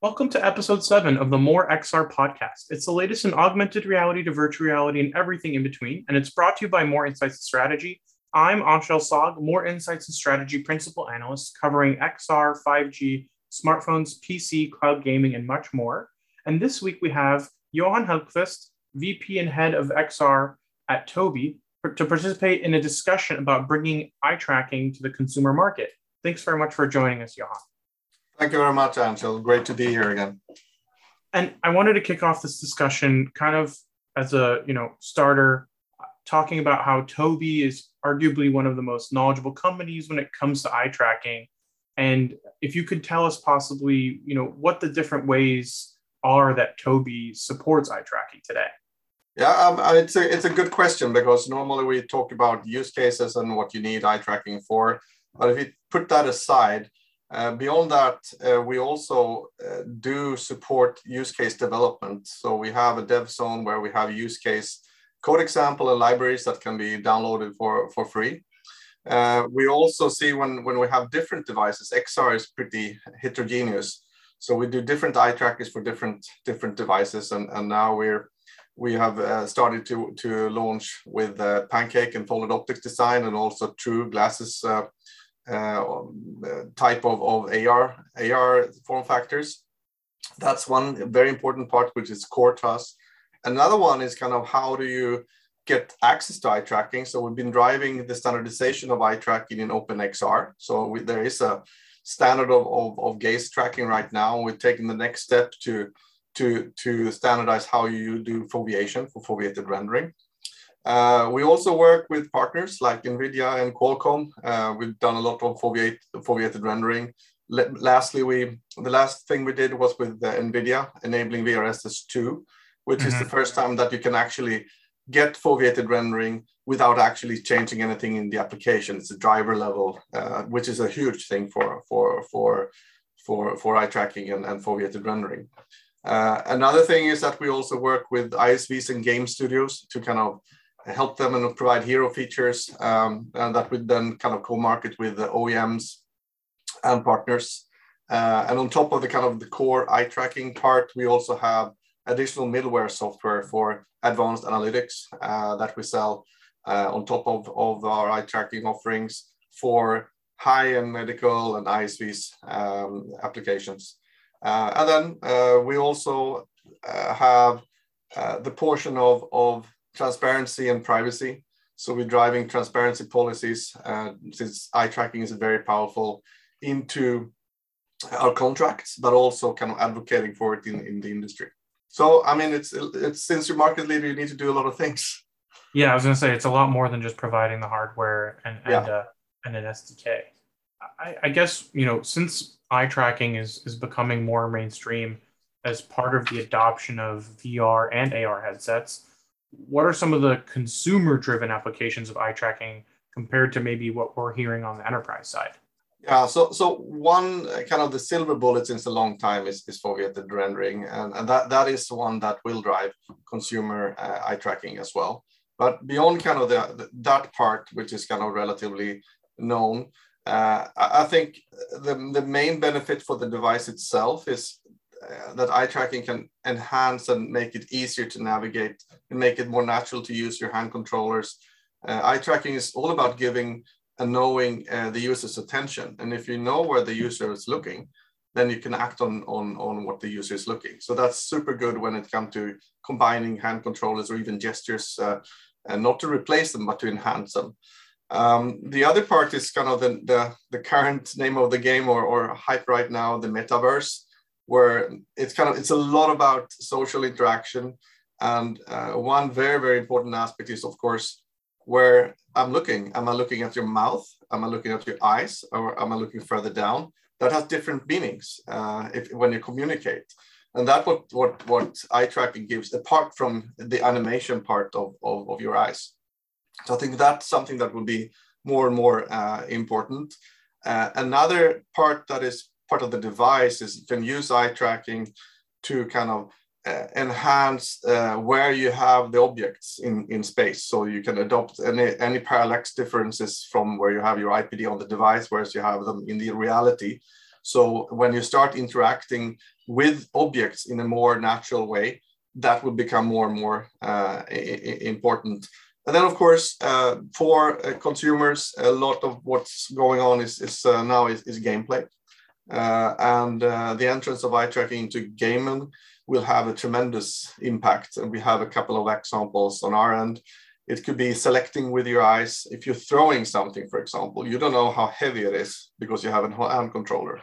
Welcome to episode seven of the Moor XR podcast. It's the latest in augmented reality to virtual reality and everything in between, and it's brought to you by Moor Insights and Strategy. I'm Anshel Sag, Moor Insights and Strategy Principal Analyst, covering XR, 5G, smartphones, PC, cloud gaming, and much more. And this week we have Johan Hellqvist, VP and Head of XR at Tobii, to participate in a discussion about bringing eye tracking to the consumer market. Thanks very much for joining us, Johan. Thank you very much, Anshel. Great to be here again. And I wanted to kick off this discussion kind of as a you know starter, talking about how Tobii is arguably one of the most knowledgeable companies when it comes to eye tracking. And if you could tell us possibly, you know, what the different ways are that Tobii supports eye tracking today. Yeah, um, uh, it's a it's a good question because normally we talk about use cases and what you need eye tracking for. But if you put that aside, uh, beyond that, uh, we also uh, do support use case development. So we have a dev zone where we have use case code example and libraries that can be downloaded for, for free. Uh, we also see when, when we have different devices, XR is pretty heterogeneous. So we do different eye trackers for different different devices, and, and now we're we have uh, started to to launch with Pancake and folded optics design, and also true glasses Uh, um, type of, of AR, AR form factors. That's one very important part, which is core to us. Another one is kind of how do you get access to eye tracking? So we've been driving the standardization of eye tracking in OpenXR. So we, there is a standard of, of, of gaze tracking right now. We're taking the next step to, to, to standardize how you do foveation for foveated rendering. Uh, we also work with partners like NVIDIA and Qualcomm. Uh, we've done a lot of foveated, foveated rendering. lastly, we the last thing we did was with NVIDIA enabling VRSS2, which mm-hmm. is the mm-hmm. first time that you can actually get foveated rendering without actually changing anything in the application. It's a driver level, uh, which is a huge thing for for for for for eye tracking and, and foveated rendering. Uh, another thing is that we also work with ISVs and game studios to kind of help them and provide hero features um, that would then kind of co-market with the OEMs and partners. Uh, and on top of the kind of the core eye tracking part, we also have additional middleware software for advanced analytics uh, that we sell uh, on top of, of our eye tracking offerings for high-end medical and ISVs um, applications. Uh, and then uh, we also uh, have the portion of, of transparency and privacy. So we're driving transparency policies uh, since eye tracking is very powerful into our contracts, but also kind of advocating for it in, in the industry. So I mean, it's it's since you're market leader, you need to do a lot of things. Yeah, I was going to say it's a lot more than just providing the hardware and and, yeah. uh, and an SDK. I, I guess you know since eye tracking is is becoming more mainstream as part of the adoption of VR and AR headsets, what are some of the consumer driven applications of eye tracking compared to maybe what we're hearing on the enterprise side? Yeah, so so one uh, kind of the silver bullet since a long time is, is foveated rendering, and, and that, that is the one that will drive consumer uh, eye tracking as well. But beyond kind of the, that part, which is kind of relatively known, uh, I, I think the, the main benefit for the device itself is uh, that eye tracking can enhance and make it easier to navigate and make it more natural to use your hand controllers. Uh, eye tracking is all about giving and knowing uh, the user's attention. And if you know where the user is looking, then you can act on, on, on what the user is looking. So that's super good when it comes to combining hand controllers or even gestures, uh, and not to replace them, but to enhance them. Um, the other part is kind of the, the, the current name of the game or, or hype right now, the metaverse where it's kind of it's a lot about social interaction. And uh, one very very important aspect is of course where i'm looking. Am i looking at your mouth? Am i looking at your eyes? Or am i looking further down? That has different meanings uh, if, when you communicate. And that what what what eye tracking gives apart from the animation part of, of, of your eyes. So i think that's something that will be more and more uh, important. Uh, another part that is part of the device is you can use eye tracking to kind of uh, enhance uh, where you have the objects in, in space. So you can adopt any, any parallax differences from where you have your IPD on the device, whereas you have them in the reality. So when you start interacting with objects in a more natural way, that will become more and more uh, important. And then, of course, uh, for uh, consumers, a lot of what's going on is, is uh, now is, is gameplay. Uh, and uh, the entrance of eye tracking into gaming will have a tremendous impact. And we have a couple of examples on our end. It could be selecting with your eyes. If you're throwing something, for example, you don't know how heavy it is because you have a hand controller.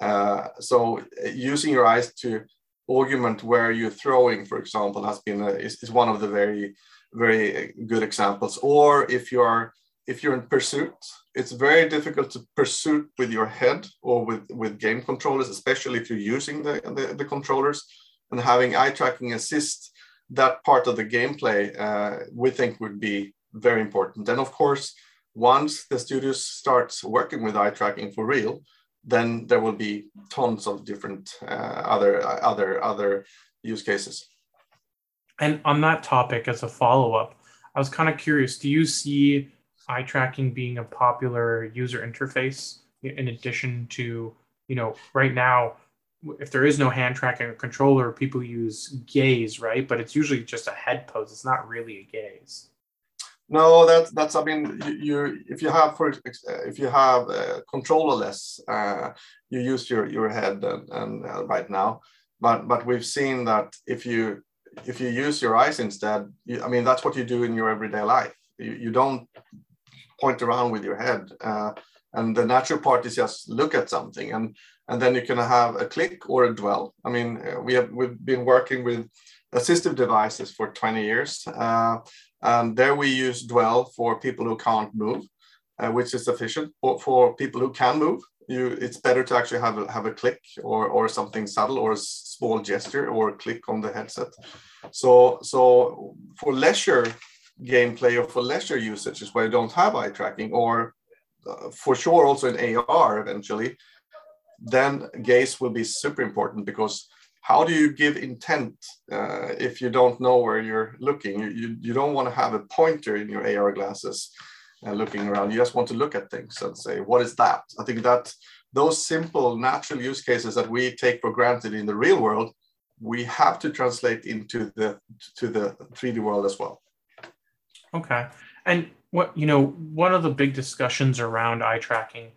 Uh, so uh, using your eyes to augment where you're throwing, for example, has been a, is, is one of the very very good examples. Or if you are if you're in pursuit, it's very difficult to pursue with your head or with, with game controllers, especially if you're using the, the, the controllers and having eye tracking assist that part of the gameplay, uh, we think would be very important. And of course, once the studios starts working with eye tracking for real, then there will be tons of different uh, other other other use cases. And on that topic, as a follow up, I was kind of curious: Do you see eye tracking being a popular user interface in addition to you know right now? If there is no hand tracking or controller, people use gaze, right? But it's usually just a head pose. It's not really a gaze. No, that's that's. I mean, you, you if you have for if you have uh, controllerless, uh, you use your your head and, and uh, right now. But but we've seen that if you if you use your eyes instead, you, I mean that's what you do in your everyday life. You, you don't point around with your head, uh, and the natural part is just look at something, and and then you can have a click or a dwell. I mean, uh, we have we've been working with assistive devices for 20 years. Uh, and there we use dwell for people who can't move, uh, which is sufficient. But for people who can move, you, it's better to actually have a, have a click or, or something subtle or a small gesture or a click on the headset. So, so for leisure gameplay or for leisure usages where you don't have eye tracking or uh, for sure also in AR eventually, then gaze will be super important because how do you give intent uh, if you don't know where you're looking? You, you, you don't want to have a pointer in your AR glasses and uh, looking around. You just want to look at things and say, what is that? I think that those simple natural use cases that we take for granted in the real world, we have to translate into the to the 3D world as well. Okay. And what you know, one of the big discussions around eye tracking,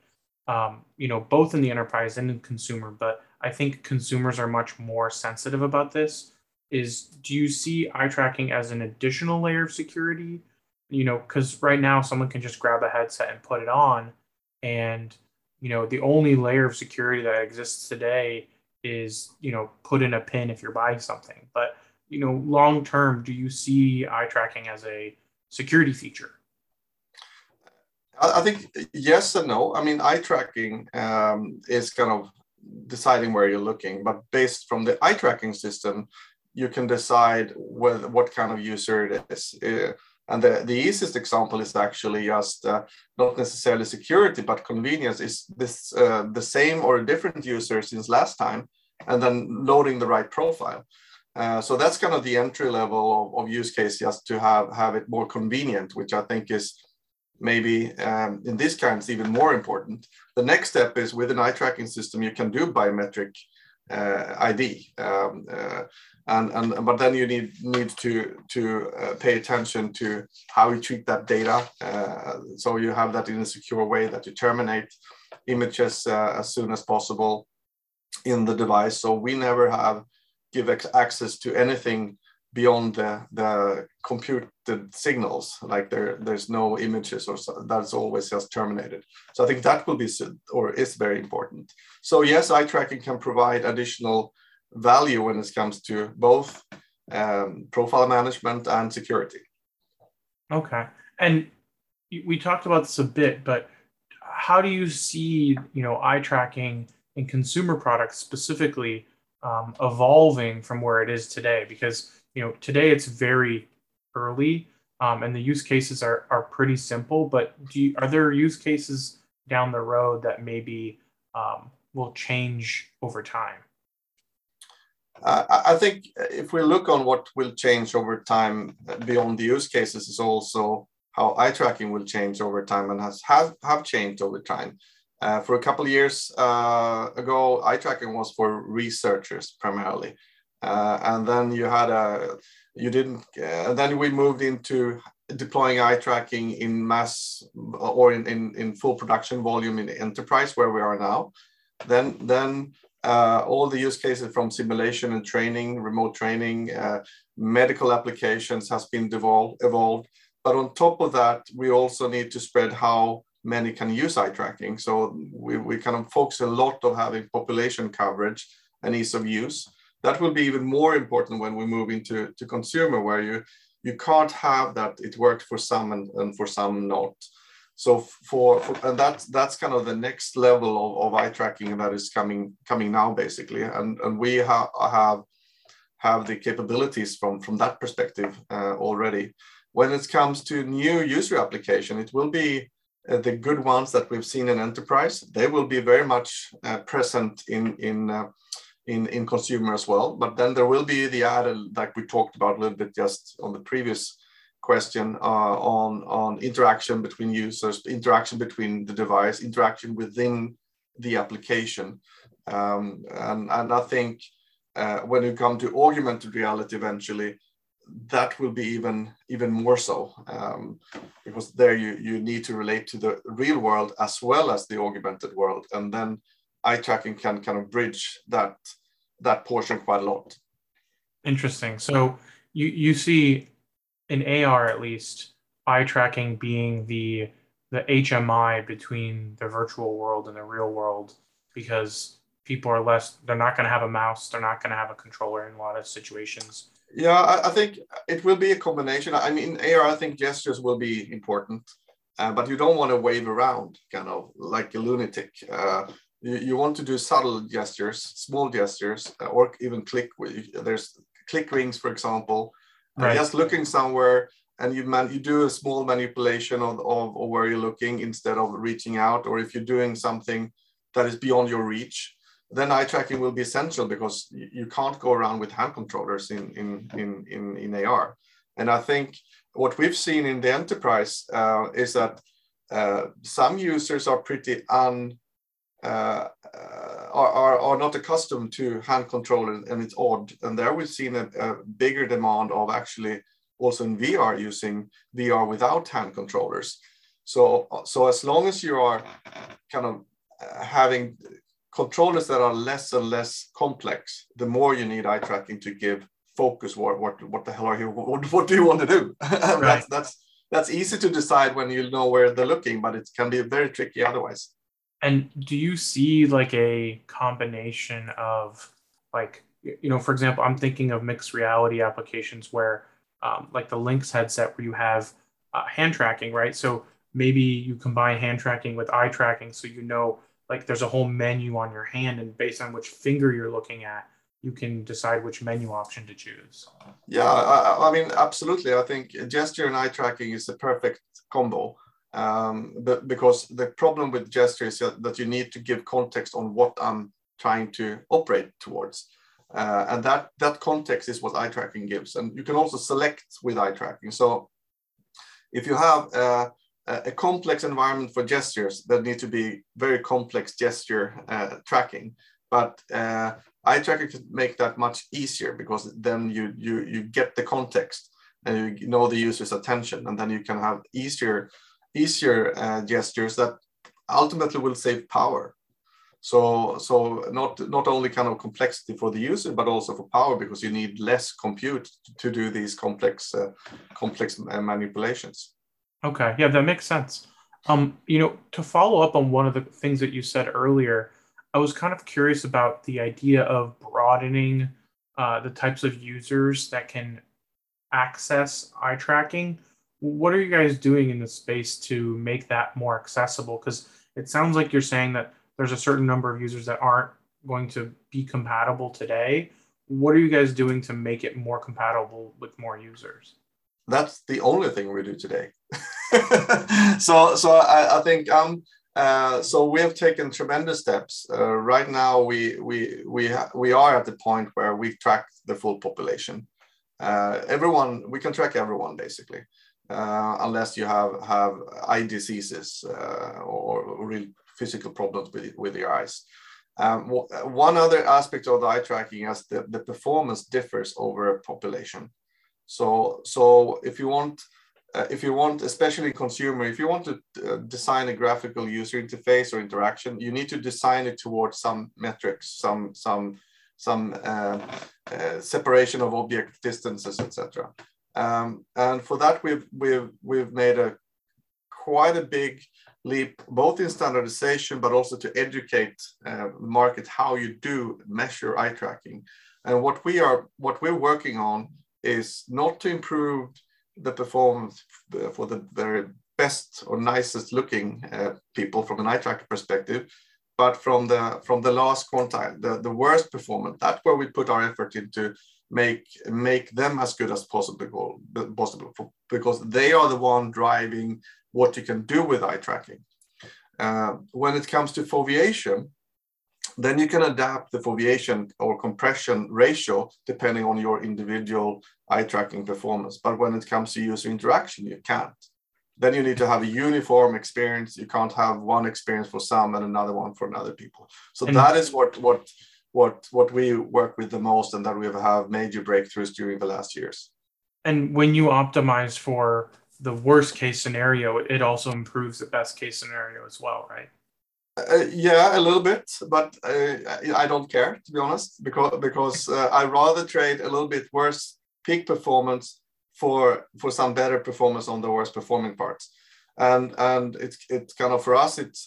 um, you know, both in the enterprise and in consumer, but I think consumers are much more sensitive about this. Is do you see eye tracking as an additional layer of security? You know, because right now someone can just grab a headset and put it on, and you know the only layer of security that exists today is you know put in a pin if you're buying something. But you know, long term, do you see eye tracking as a security feature? I think yes and no. I mean, eye tracking um, is kind of deciding where you're looking, but based from the eye tracking system, you can decide whether, what kind of user it is. Uh, and the, the easiest example is actually just uh, not necessarily security, but convenience. Is this uh, the same or a different user since last time? And then loading the right profile. Uh, so that's kind of the entry level of, of use case, just to have, have it more convenient, which I think is maybe um, in this case even more important. The next step is with an eye tracking system, you can do biometric uh, ID, um, uh, and, and but then you need need to to uh, pay attention to how you treat that data. Uh, so you have that in a secure way that you terminate images as soon as possible in the device. So we never have give access to anything beyond the, the computed signals, like there, there's no images or so, that's always just terminated. So I think that will be, or is very important. So yes, eye tracking can provide additional value when it comes to both um, profile management and security. Okay. And we talked about this a bit, but how do you see, you know, eye tracking in consumer products specifically um, evolving from where it is today? Because you know today it's very early um, and the use cases are, are pretty simple but do you, are there use cases down the road that maybe um, will change over time uh, I think if we look on what will change over time beyond the use cases is also how eye tracking will change over time and has have, have changed over time. Uh, for a couple years uh, ago, eye tracking was for researchers primarily, uh, and then you had a you didn't. Uh, then we moved into deploying eye tracking in mass or in, in, in full production volume in enterprise where we are now. Then then uh, all the use cases from simulation and training, remote training, uh, medical applications has been devolved, evolved. But on top of that, we also need to spread how many can use eye tracking. So we, we kind of focus a lot of having population coverage and ease of use. That will be even more important when we move into to consumer, where you you can't have that it worked for some and, and for some not. So for, for, and that's that's kind of the next level of, of eye tracking that is coming coming now basically, and and we ha- have have the capabilities from from that perspective uh, already. When it comes to new user application, it will be the good ones that we've seen in enterprise, they will be very much uh, present in in, uh, in in consumer as well. But then there will be the added, like we talked about a little bit just on the previous question uh, on on interaction between users, interaction between the device, interaction within the application, um, and and I think uh, when you come to augmented reality eventually that will be even even more so. Um, because there you you need to relate to the real world as well as the augmented world. And then eye tracking can kind of bridge that that portion quite a lot. Interesting. So you you see in ar at least eye tracking being the the hmi between the virtual world and the real world because people are less they're not going to have a mouse they're not going to have a controller in a lot of situations yeah, I, I, think it will be a combination. I mean, AR, I think gestures will be important, uh, but you don't want to wave around kind of like a lunatic. Uh, you, you, want to do subtle gestures, small gestures, uh, or even click. There's click rings, for example. Uh, right. just looking somewhere and you man you do a small manipulation of, of, of where you're looking instead of reaching out, or if you're doing something that is beyond your reach, then eye tracking will be essential because you can't go around with hand controllers in, in, in, in, in AR. And I think what we've seen in the enterprise uh, is that uh, some users are pretty un, uh, are, are, are not accustomed to hand controllers and it's odd. And there we've seen a, a bigger demand of actually also in VR using VR without hand controllers. So, so as long as you are kind of uh, having controllers that are less and less complex, the more you need eye tracking to give focus. What what what the hell are you? What, what do you want to do? Right. that's that's that's easy to decide when you know where they're looking, but it can be very tricky otherwise. And do you see like a combination of like you know, for example, I'm thinking of mixed reality applications where um, like the Lynx headset where you have uh, hand tracking, right? So maybe you combine hand tracking with eye tracking, so you know like there's a whole menu on your hand and based on which finger you're looking at you can decide which menu option to choose. Yeah i, I mean absolutely. I think gesture and eye tracking is the perfect combo. Um, but because the problem with gesture is that you need to give context on what i'm trying to operate towards. Uh, and that that context is what eye tracking gives. And you can also select with eye tracking. So if you have uh, a complex environment for gestures that need to be very complex gesture uh, tracking. But uh, eye tracking can make that much easier because then you, you, you get the context and you know the user's attention and then you can have easier, easier uh, gestures that ultimately will save power. So, so not, not only kind of complexity for the user, but also for power because you need less compute to, to do these complex, uh, complex uh, manipulations. Okay, yeah, that makes sense. Um, you know, to follow up on one of the things that you said earlier, I was kind of curious about the idea of broadening uh, the types of users that can access eye tracking. What are you guys doing in the space to make that more accessible? Because it sounds like you're saying that there's a certain number of users that aren't going to be compatible today. What are you guys doing to make it more compatible with more users? That's the only thing we do today. so so I, I think um uh, so we have taken tremendous steps. Uh, right now, we we we we are at the point where we track the full population. Uh, everyone, we can track everyone basically, uh, unless you have have eye diseases uh, or, or real physical problems with, with your eyes. Um, one other aspect of the eye tracking is that the performance differs over a population. So, so if you want, uh, if you want, especially consumer, if you want to uh, design a graphical user interface or interaction, you need to design it towards some metrics, some some some uh, uh separation of object distances, etc. Um, and for that, we've we've we've made a quite a big leap, both in standardization, but also to educate uh, market how you do measure eye tracking. And what we are, what we're working on is not to improve the performance for the very best or nicest looking uh, people from an eye tracker perspective, but from the from the last quantile, the, the worst performance. That's where we put our effort into make make them as good as possible possible because they are the one driving what you can do with eye tracking. Uh, when it comes to foveation, then you can adapt the foveation or compression ratio depending on your individual eye tracking performance. But when it comes to user interaction, you can't. Then you need to have a uniform experience. You can't have one experience for some and another one for another people. So and that is what what what what we work with the most, and that we have had major breakthroughs during the last years. And when you optimize for the worst case scenario, it also improves the best case scenario as well, right? Uh, yeah, a little bit, but uh, I don't care to be honest, because because uh, I rather trade a little bit worse peak performance for for some better performance on the worst performing parts, and and it's it's kind of for us it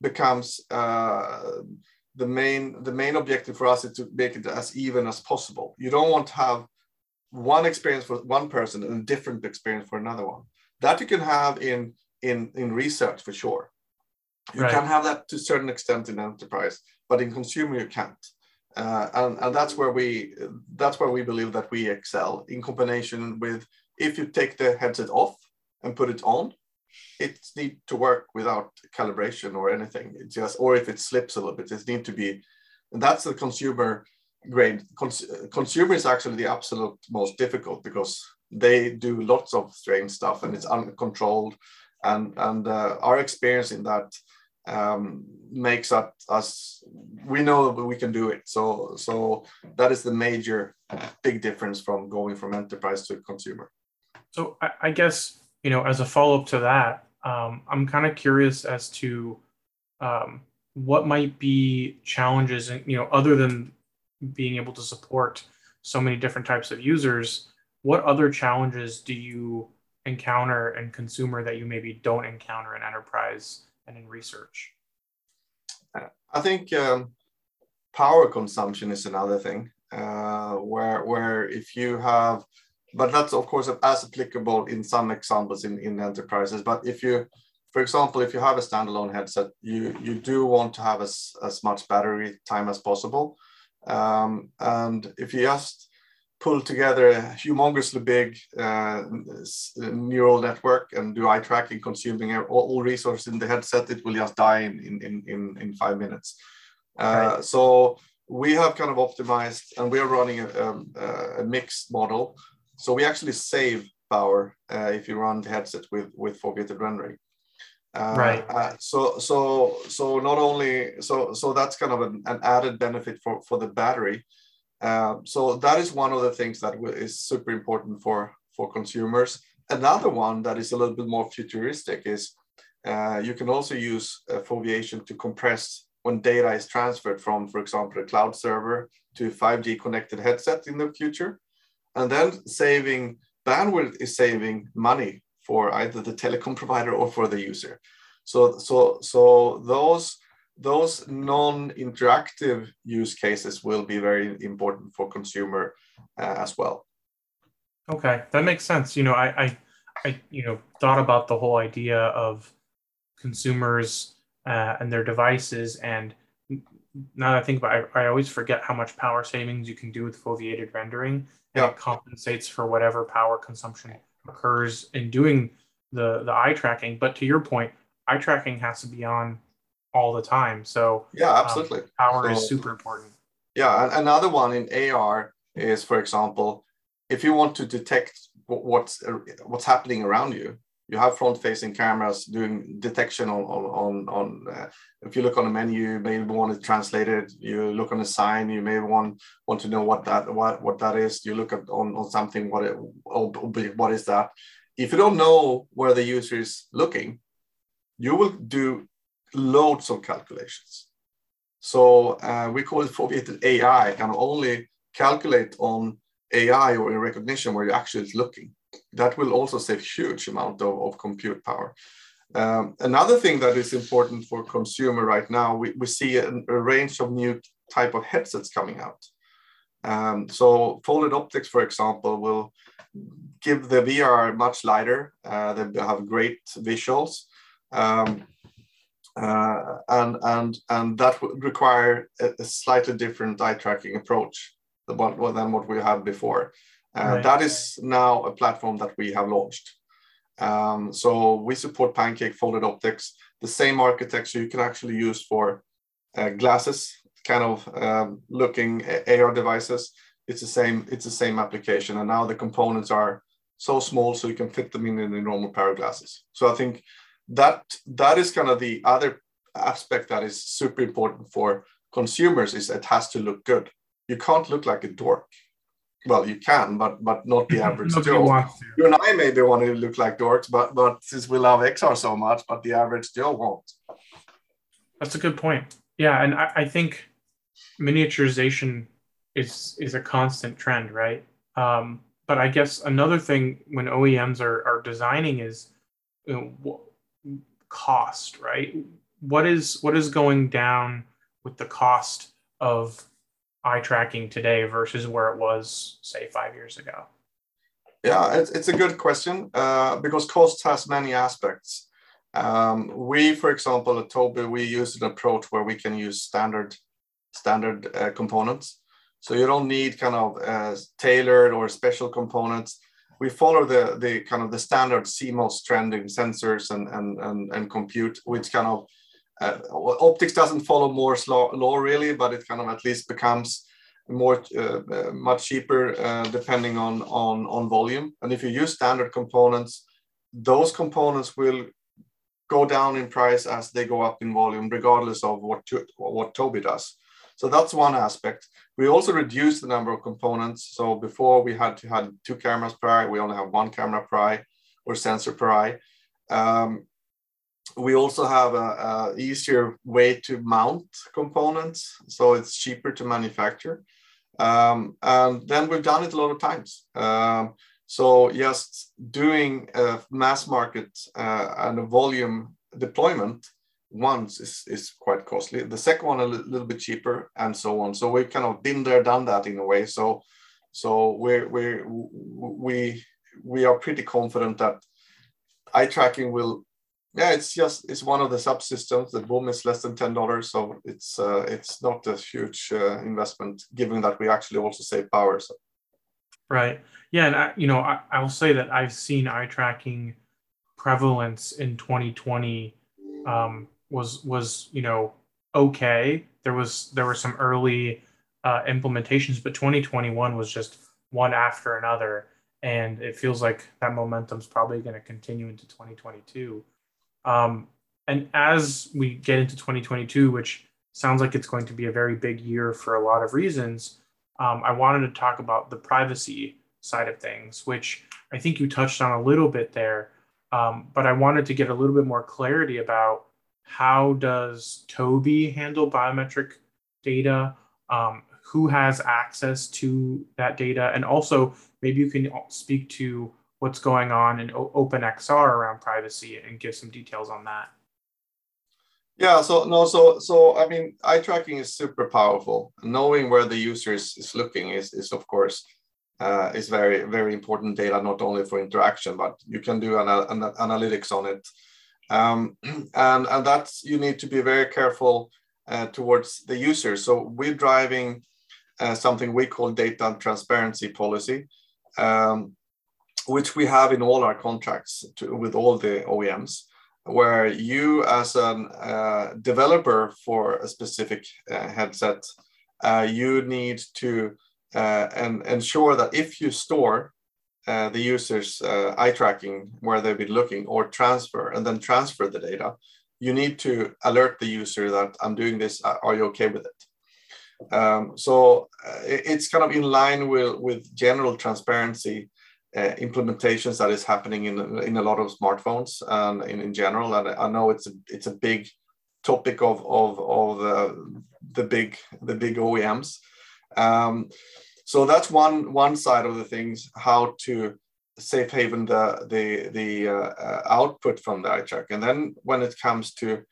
becomes uh, the main the main objective for us is to make it as even as possible. You don't want to have one experience for one person and a different experience for another one. That you can have in in in research for sure. You right. can have that to a certain extent in enterprise, but in consumer you can't. Uh, and, and that's where we that's where we believe that we excel in combination with if you take the headset off and put it on, it need to work without calibration or anything. It just or if it slips a little bit, it need to be. And that's the consumer grade. Cons- consumer is actually the absolute most difficult because they do lots of strange stuff and it's uncontrolled. And and uh, our experience in that um, makes us, us we know that we can do it. So so that is the major big difference from going from enterprise to consumer. So I, I guess you know as a follow up to that, um, I'm kind of curious as to um, what might be challenges, and you know, other than being able to support so many different types of users. What other challenges do you encounter in consumer that you maybe don't encounter in enterprise and in research? I think um, power consumption is another thing uh, where where if you have, but that's of course as applicable in some examples in, in enterprises. But if you, for example, if you have a standalone headset, you you do want to have as, as much battery time as possible. Um, and if you just pull together a humongously big uh, neural network and do eye tracking, consuming all, resources in the headset, it will just die in, in, in, in five minutes. Uh, right. So we have kind of optimized and we are running a, um, a mixed model. So we actually save power uh, if you run the headset with, with foveated rendering. Uh, right. Uh, so so so not only so so that's kind of an, an added benefit for for the battery, um, so that is one of the things that is super important for, for consumers. Another one that is a little bit more futuristic is uh, you can also use uh, foveation to compress when data is transferred from, for example, a cloud server to a 5G connected headset in the future. And then saving bandwidth is saving money for either the telecom provider or for the user. So, so, so those those non-interactive use cases will be very important for consumer uh, as well. Okay, that makes sense. You know, I, I, I, you know, thought about the whole idea of consumers uh, and their devices, and now that I think about, it, I, I always forget how much power savings you can do with foveated rendering. And yeah. it compensates for whatever power consumption occurs in doing the the eye tracking. But to your point, eye tracking has to be on all the time. So yeah, um, absolutely. Um, power so, is super important. Yeah, another one in AR is, for example, if you want to detect what's what's happening around you, you have front-facing cameras doing detection on on on, on uh, if you look on a menu, you may want to translate it. You look on a sign, you may want want to know what that what what that is. You look at on, on something, what it what is that? If you don't know where the user is looking, you will do loads of calculations. So uh, we call it foveated AI, can only calculate on AI or in recognition where you actually looking. That will also save huge amount of, of compute power. Um, another thing that is important for consumer right now, we, we see a, a range of new type of headsets coming out. Um, so folded optics, for example, will give the VR much lighter. Uh, they have great visuals. Um, uh, and and and that would require a, a, slightly different eye tracking approach than what, than what we had before. Uh, right. That is now a platform that we have launched. Um, so we support Pancake folded optics, the same architecture you can actually use for uh, glasses, kind of um, looking AR devices. It's the same. It's the same application, and now the components are so small so you can fit them in in normal pair of glasses. So I think that that is kind of the other aspect that is super important for consumers is it has to look good. You can't look like a dork well, you can, but but not the average Joe. You and I maybe want to look like dorks, but but since we love XR so much, but the average Joe won't. That's a good point. Yeah, and I, I think miniaturization is is a constant trend, right? Um, but I guess another thing when OEMs are are designing is you know, cost, right? What is what is going down with the cost of eye tracking today versus where it was, say, five years ago? Yeah, it's, it's a good question uh, because cost has many aspects. Um, we, for example, at Tobii, we use an approach where we can use standard standard uh, components. So you don't need kind of uh, tailored or special components. We follow the the kind of the standard CMOS trending sensors and and and, and compute, which kind of uh, optics doesn't follow Moore's law, law really, but it kind of at least becomes more uh, much cheaper uh, depending on, on on volume. And if you use standard components, those components will go down in price as they go up in volume, regardless of what to, what Tobii does. So that's one aspect. We also reduced the number of components. So before we had to had two cameras per eye, we only have one camera per eye or sensor per eye. Um, we also have a, easier way to mount components, so it's cheaper to manufacture. Um, and then we've done it a lot of times. Um, so just doing a mass market uh, and a volume deployment once is, is quite costly. The second one a little bit cheaper, and so on. So we've kind of been there, done that in a way. So so we're, we're we we are pretty confident that eye tracking will yeah, it's just it's one of the subsystems. The BOM is less than ten dollars, so it's uh, it's not a huge uh, investment, given that we actually also save power. So. Right. Yeah, and I, you know, I, I will say that I've seen eye tracking prevalence in 2020 um, was was you know okay. There was there were some early uh, implementations, but 2021 was just one after another, and it feels like that momentum's probably going to continue into 2022. Um, and as we get into 2022, which sounds like it's going to be a very big year for a lot of reasons, um, I wanted to talk about the privacy side of things, which I think you touched on a little bit there. Um, but I wanted to get a little bit more clarity about how does Tobii handle biometric data? Um, who has access to that data? And also, maybe you can speak to what's going on in OpenXR around privacy and give some details on that. Yeah, so no, so so I mean, eye tracking is super powerful. Knowing where the user is, is looking is, is of course uh, is very very important data, not only for interaction, but you can do an, an analytics on it, um, and and that's you need to be very careful uh, towards the user. So we're driving uh, something we call data transparency policy. Um, which we have in all our contracts to, with all the OEMs, where you as a uh, developer for a specific uh, headset, uh, you need to uh, and ensure that if you store uh, the user's uh, eye tracking where they've been looking or transfer and then transfer the data, you need to alert the user that I'm doing this. Are you okay with it? Um, so uh, it's kind of in line with, with general transparency uh, implementations that is happening in, in a lot of smartphones and in, in general. And I know it's a, it's a big topic of, of, of uh, the big the big OEMs. Um, so that's one one side of the things how to safe haven the the the uh, uh, output from the eye track. And then when it comes to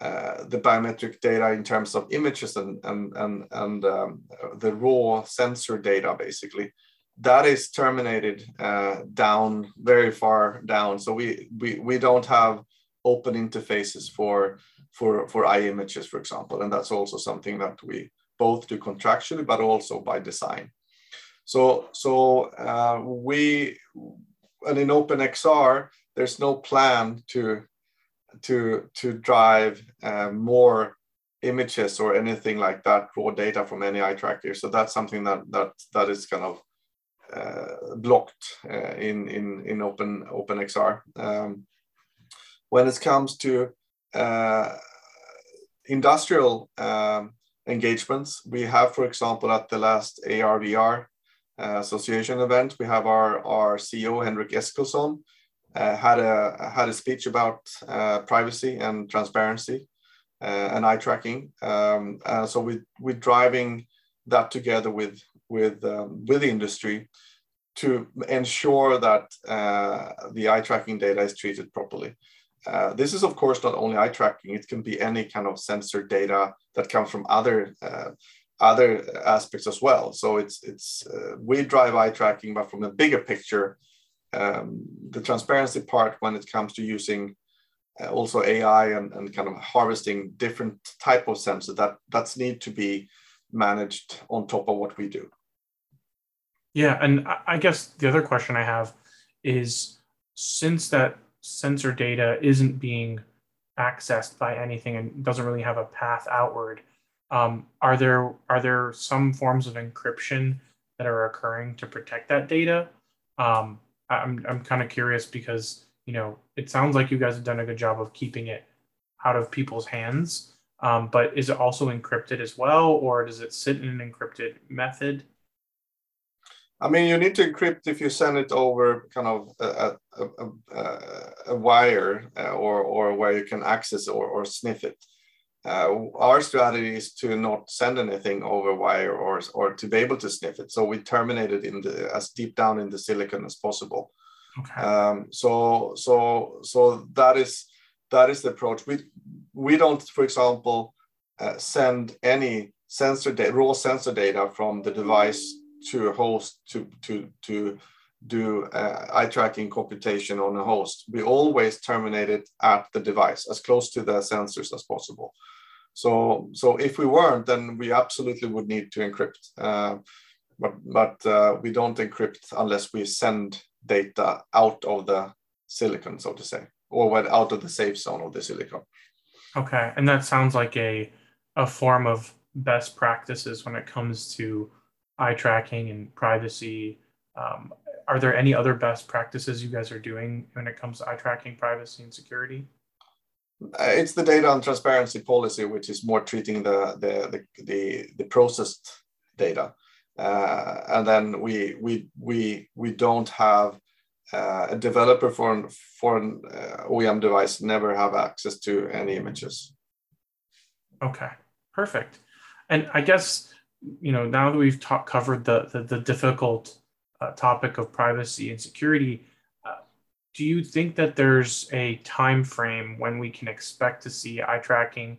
uh, the biometric data in terms of images and and and, and um, the raw sensor data basically that is terminated uh, down very far down. So we we we don't have open interfaces for for for eye images for example. And that's also something that we both to contractually but also by design so, so uh, we, and in OpenXR, there's no plan to, to, to drive uh, more images or anything like that, raw data from any eye tracker. So that's something that, that, that is kind of uh, blocked uh, in, in, in Open, OpenXR. Um, when it comes to uh, industrial um, engagements, we have, for example, at the last ARVR uh, association event, we have our, our CEO, Henrik Eskilsson, uh, had, a, had a speech about uh, privacy and transparency uh, and eye tracking. Um, uh, so we, we're driving that together with, with, um, with the industry to ensure that uh, the eye tracking data is treated properly. Uh, this is, of course, not only eye tracking, it can be any kind of sensor data that comes from other uh, other aspects as well. So it's it's uh, we drive eye tracking, but from the bigger picture, um, the transparency part when it comes to using uh, also AI and, and kind of harvesting different type of sensors that that's need to be managed on top of what we do. Yeah, and I guess the other question I have is since that sensor data isn't being accessed by anything and doesn't really have a path outward um, are there are there some forms of encryption that are occurring to protect that data? Um, I'm I'm kind of curious because you know it sounds like you guys have done a good job of keeping it out of people's hands. Um, but is it also encrypted as well, or does it sit in an encrypted method? I mean, you need to encrypt if you send it over kind of a, a, a, a wire uh, or, or where you can access or, or sniff it uh, our strategy is to not send anything over wire or, or to be able to sniff it. So we terminate it in the as deep down in the silicon as possible. Okay. Um, so so so that is that is the approach. We we don't, for example, uh, send any sensor data, raw sensor data from the device to a host to to to do uh, eye tracking computation on a host. We always terminate it at the device as close to the sensors as possible. So, so if we weren't, then we absolutely would need to encrypt. Uh, but but uh, we don't encrypt unless we send data out of the silicon, so to say, or out of the safe zone of the silicon. Okay, and that sounds like a a form of best practices when it comes to eye tracking and privacy. Um, are there any other best practices you guys are doing when it comes to eye tracking, privacy, and security? Uh, it's the data and transparency policy, which is more treating the the the, the, the processed data, uh, and then we we we we don't have uh, a developer for an, for an uh, OEM device never have access to any images. Okay, perfect. And I guess you know now that we've ta- covered the the, the difficult uh, topic of privacy and security do you think that there's a time frame when we can expect to see eye tracking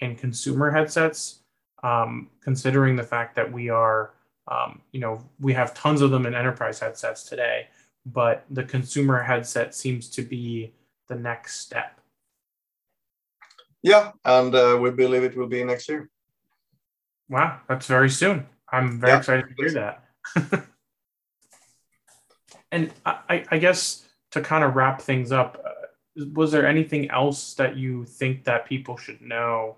in consumer headsets? Um, considering the fact that we are um, you know we have tons of them in enterprise headsets today but the consumer headset seems to be the next step. Yeah and uh, we believe it will be next year wow that's very soon. I'm very yeah, excited to hear that. And I, I guess to kind of wrap things up, uh, was there anything else that you think that people should know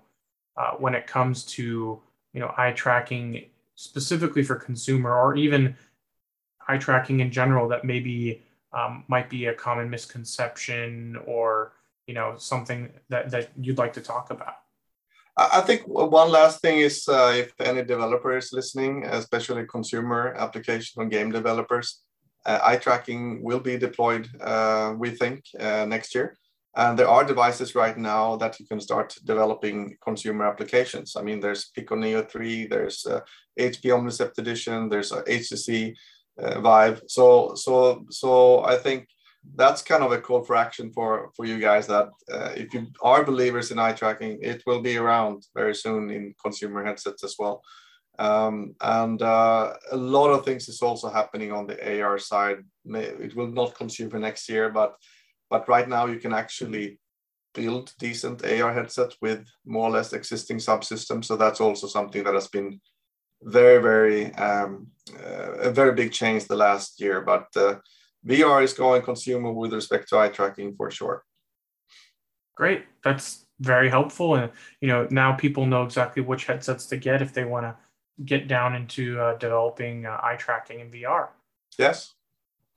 uh, when it comes to you know eye tracking specifically for consumer or even eye tracking in general that maybe um, might be a common misconception or you know something that, that you'd like to talk about I think one last thing is uh, if any developer is listening, especially consumer application or game developers, uh, eye tracking will be deployed, uh, we think, uh, next year. And there are devices right now that you can start developing consumer applications. I mean, there's Pico Neo 3, there's HP uh, Omnicept Edition, there's HTC uh, Vive. So, so, so I think that's kind of a call for action for for you guys that uh, if you are believers in eye tracking it will be around very soon in consumer headsets as well. Um, and uh, a lot of things is also happening on the ar side. It will not consume for next year but but right now you can actually build decent ar headsets with more or less existing subsystems. So that's also something that has been very very um, uh, a very big change the last year. But uh, VR is going consumer with respect to eye tracking for sure. Great. That's very helpful. And, you know, now people know exactly which headsets to get if they want to get down into uh, developing uh, eye tracking in VR. Yes.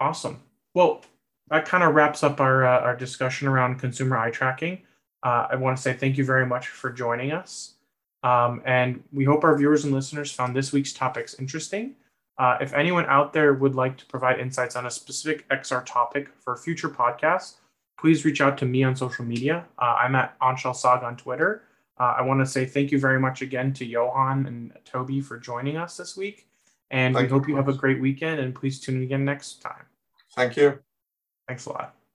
Awesome. Well, that kind of wraps up our, uh, our discussion around consumer eye tracking. Uh, I want to say thank you very much for joining us. Um, and we hope our viewers and listeners found this week's topics interesting. Uh, if anyone out there would like to provide insights on a specific XR topic for future podcasts, please reach out to me on social media. Uh, I'm at Anshel Sag on Twitter. Uh, I want to say thank you very much again to Johan and Tobii for joining us this week. And thank we hope you have a great weekend and please tune in again next time. Thank you. Thanks a lot.